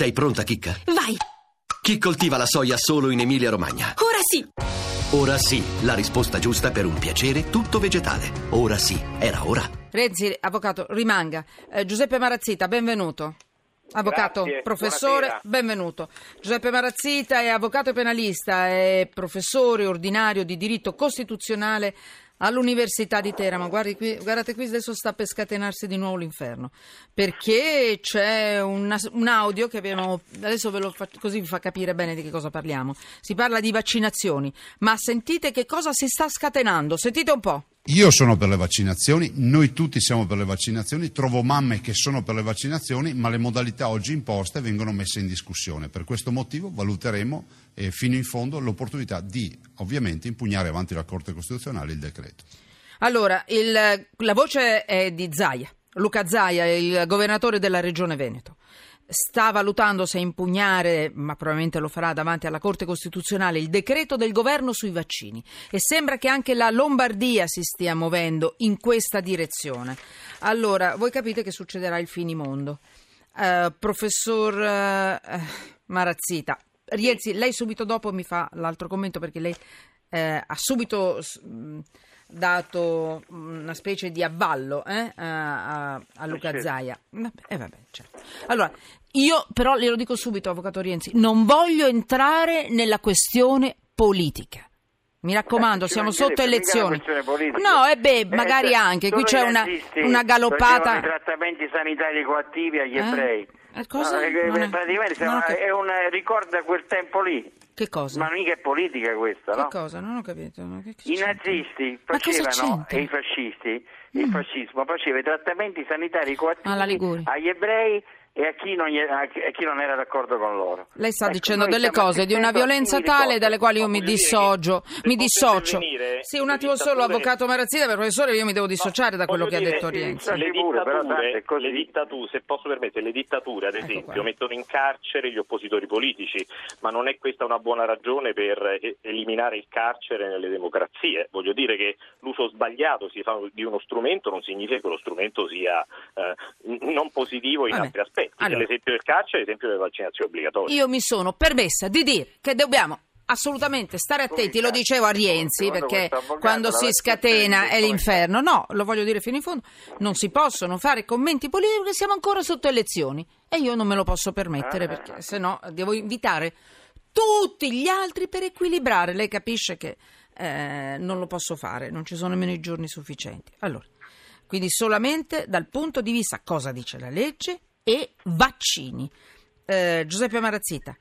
Sei pronta, Chicca? Vai! Chi coltiva la soia solo in Emilia-Romagna? Ora sì! Ora sì, la risposta giusta per un piacere tutto vegetale. Ora sì, era ora. Renzi, avvocato, rimanga. Eh, Giuseppe Marazzita, benvenuto. Avvocato, Grazie, professore, buonasera. benvenuto. Giuseppe Marazzita è avvocato e penalista, è professore ordinario di diritto costituzionale all'Università di Teramo. Qui, guardate qui, adesso sta per scatenarsi di nuovo l'inferno, perché c'è una- un audio che abbiamo, adesso ve lo faccio, così vi fa capire bene di che cosa parliamo. Si parla di vaccinazioni, ma sentite che cosa si sta scatenando, sentite un po'. Io sono per le vaccinazioni, noi tutti siamo per le vaccinazioni, trovo mamme che sono per le vaccinazioni, ma le modalità oggi imposte vengono messe in discussione. Per questo motivo valuteremo eh, fino in fondo l'opportunità di ovviamente impugnare avanti la Corte Costituzionale il decreto. Allora, il- la voce è di Zaia, Luca Zaia, il governatore della regione Veneto. Sta valutando se impugnare, ma probabilmente lo farà davanti alla Corte Costituzionale, il decreto del governo sui vaccini. E sembra che anche la Lombardia si stia muovendo in questa direzione. Allora, voi capite che succederà il finimondo. Eh, professor eh, Marazzita, Rienzi, lei subito dopo mi fa l'altro commento perché lei eh, ha subito mh, dato una specie di avvallo eh, a, a- a Luca Certo. Zaia. Vabbè, eh, vabbè, certo. Allora, io però glielo dico subito, avvocato Rienzi, non voglio entrare nella questione politica. Mi raccomando, Eh, siamo sotto elezioni. una. No, e beh, Eh, magari cioè, anche. Qui c'è una, una galoppata. i trattamenti sanitari coattivi agli Eh? ebrei. Eh, cosa? No, eh, Non è- praticamente siamo- cap- è un ricorda quel tempo lì. Che cosa? Ma mica è politica questa, Che no? cosa? Non ho capito. Che- che I nazisti facevano, e i fascisti, il fascismo faceva i trattamenti sanitari coattivi agli ebrei e a chi, non, gli- a chi- a chi non era d'accordo con loro. Lei sta Ecco, dicendo delle cose di una violenza tale dalle quali io mi dire dissocio, mi posso dissocio. Sì, un attimo solo, avvocato Marazzita, per professore, io mi devo dissociare da quello che Voglio ha dire, detto Rienzi. Le dittature, le dittature, se posso permettere, le dittature ad Ecco esempio qua. mettono in carcere gli oppositori politici, ma non è questa una buona ragione per eh, eliminare il carcere nelle democrazie. Voglio dire che l'uso sbagliato si fa di uno strumento non significa che lo strumento sia eh, non positivo in Vabbè. altri aspetti. Allora. L'esempio del carcere è l'esempio delle vaccinazioni obbligatorie. Io mi sono permessa di dire che dobbiamo assolutamente stare attenti, lo dicevo a Rienzi, perché quando si scatena è l'inferno. No, lo voglio dire fino in fondo, non si possono fare commenti politici perché siamo ancora sotto elezioni e io non me lo posso permettere Ah. perché se no devo invitare tutti gli altri per equilibrare. Lei capisce che eh, non lo posso fare, non ci sono nemmeno i giorni sufficienti. Allora, quindi solamente dal punto di vista cosa dice la legge e vaccini. Eh, Giuseppe Marazzita,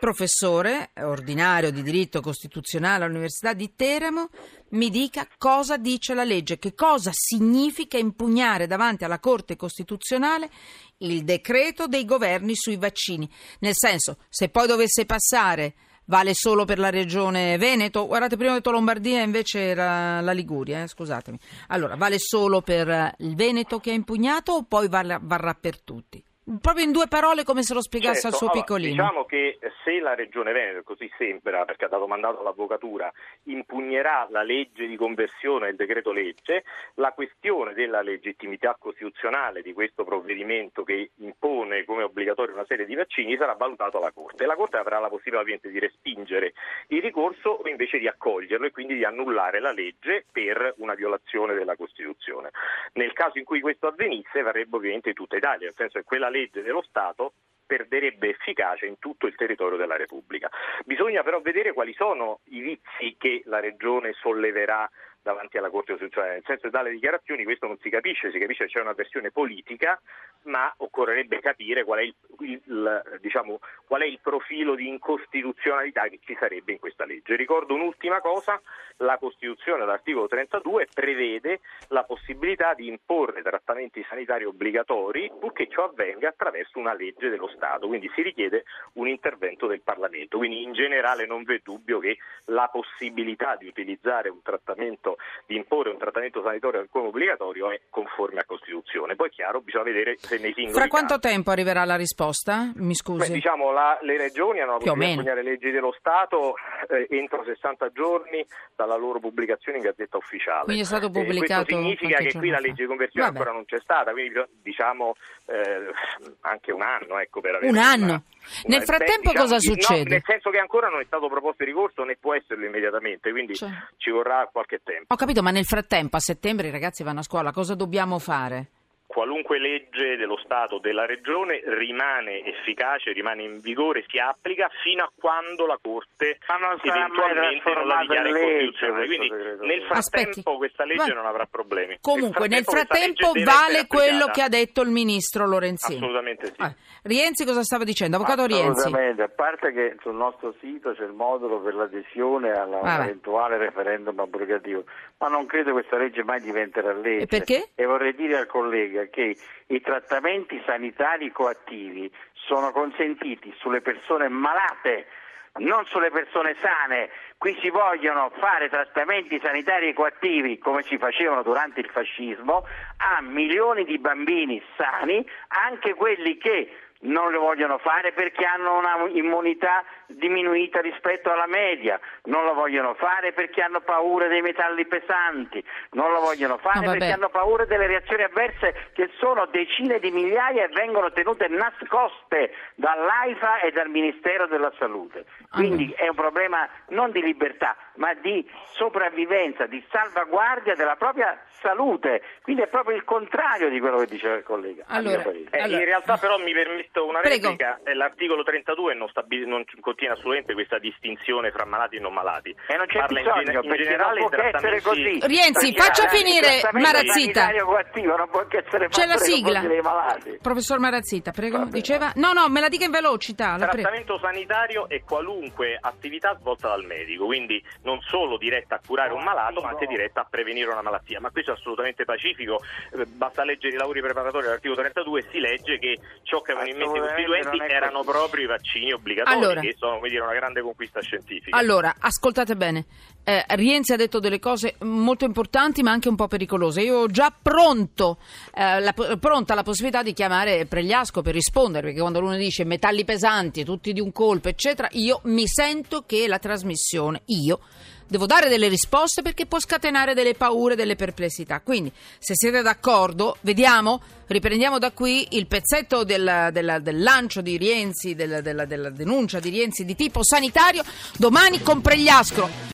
professore ordinario di diritto costituzionale all'Università di Teramo, mi dica cosa dice la legge, che cosa significa impugnare davanti alla Corte Costituzionale il decreto dei governi sui vaccini. Nel senso, se poi dovesse passare vale solo per la regione Veneto, guardate prima ho detto Lombardia invece era la Liguria, eh, scusatemi. Allora, vale solo per il Veneto che ha impugnato o poi varrà, varrà per tutti? Proprio in due parole come se lo spiegasse al Certo, suo allora, piccolino. Diciamo che se la Regione Veneto, così sembra, perché ha dato mandato all'Avvocatura, impugnerà la legge di conversione del decreto legge, la questione della legittimità costituzionale di questo provvedimento che impone come obbligatorio una serie di vaccini sarà valutato alla Corte. La Corte avrà la possibilità ovviamente di respingere il ricorso o invece di accoglierlo e quindi di annullare la legge per una violazione della Costituzione. Nel caso in cui questo avvenisse varrebbe ovviamente tutta Italia, nel senso che quella legge dello Stato perderebbe efficacia in tutto il territorio della Repubblica. Bisogna però vedere quali sono i vizi che la Regione solleverà davanti alla Corte Costituzionale, nel senso che dalle dichiarazioni questo non si capisce, si capisce che c'è una versione politica, ma occorrerebbe capire qual è il, il, diciamo, qual è il profilo di incostituzionalità che ci sarebbe in questa legge. Ricordo un'ultima cosa, la Costituzione all'articolo 32 prevede la possibilità di imporre trattamenti sanitari obbligatori purché ciò avvenga attraverso una legge dello Stato, quindi si richiede un intervento del Parlamento, quindi in generale non v'è dubbio che la possibilità di utilizzare un trattamento, di imporre un trattamento sanitario come obbligatorio è conforme a Costituzione. Poi è chiaro, bisogna vedere se nei singoli Fra quanto casi- tempo arriverà la risposta? Mi Beh, scusi. diciamo la- le regioni hanno la Più o possibilità di impugnare leggi dello Stato eh, entro 60 giorni dalla loro pubblicazione in Gazzetta Ufficiale. Quindi è stato Eh, pubblicato questo significa che qui la legge di conversione Vabbè. ancora non c'è stata, quindi diciamo eh, anche un anno ecco, per avere Un una- anno? Nel frattempo diciamo, cosa no, succede? nel senso che ancora non è stato proposto il ricorso né può esserlo immediatamente, quindi Cioè. ci vorrà qualche tempo. Ho capito, ma nel frattempo a settembre i ragazzi vanno a scuola, cosa dobbiamo fare? Qualunque legge dello Stato o della Regione rimane efficace, rimane in vigore, si applica fino a quando la Corte Ma non eventualmente non la dichiara incostituzionale. Quindi nel frattempo Aspetti. questa legge Va- non avrà problemi. Comunque, nel frattempo legge deve vale quello che ha detto il ministro Lorenzini. Assolutamente sì. Ah, Rienzi cosa stava dicendo? Avvocato Rienzi. Assolutamente, a parte che sul nostro sito c'è il modulo per l'adesione all'eventuale referendum abrogativo, ma non credo questa legge mai diventerà legge. E perché? E vorrei dire al collega che i trattamenti sanitari coattivi sono consentiti sulle persone malate, non sulle persone sane. Qui si vogliono fare trattamenti sanitari coattivi come si facevano durante il fascismo a milioni di bambini sani, anche quelli che non lo vogliono fare perché hanno una immunità diminuita rispetto alla media, non lo vogliono fare perché hanno paura dei metalli pesanti, non lo vogliono fare No, perché hanno paura delle reazioni avverse che sono decine di migliaia e vengono tenute nascoste dall'AIFA e dal Ministero della Salute. Quindi è un problema non di libertà, ma di sopravvivenza, di salvaguardia della propria salute. Quindi è proprio il contrario di quello che diceva il collega. Allora. Eh, Allora- in realtà però mi permetto una Prego. replica, eh, l'articolo 32 non, stabi- non contiene assolutamente questa distinzione fra malati e non malati. E non c'è Parla in bisogno, in perché generale non può che essere così. Rienzi, faccia il finire Marazzita. coattivo non può che essere C'è la sigla. Professor Marazzita, prego. Diceva? No, no, me la dica in velocità. prego. Trattamento sanitario è qualunque attività svolta dal medico, quindi non solo diretta a curare un malato, ma anche diretta a prevenire una malattia. Ma questo è assolutamente pacifico, Eh, basta leggere i lavori preparatori dell'articolo 32 e si legge che ciò che avevano in mente i costituenti erano proprio i vaccini obbligatori, Allora. che sono come dire, una grande conquista scientifica. Allora, ascoltate bene. Eh, Rienzi ha detto delle cose molto importanti ma anche un po' pericolose. Io ho già pronto, eh, la, pronta la possibilità di chiamare Pregliasco per rispondere, perché quando uno dice metalli pesanti, tutti di un colpo, eccetera, io mi sento che la trasmissione, io, devo dare delle risposte perché può scatenare delle paure, delle perplessità. Quindi, se siete d'accordo, vediamo, riprendiamo da qui il pezzetto del, del- del lancio di Rienzi, del- della, della denuncia di Rienzi di tipo sanitario, domani con Pregliasco.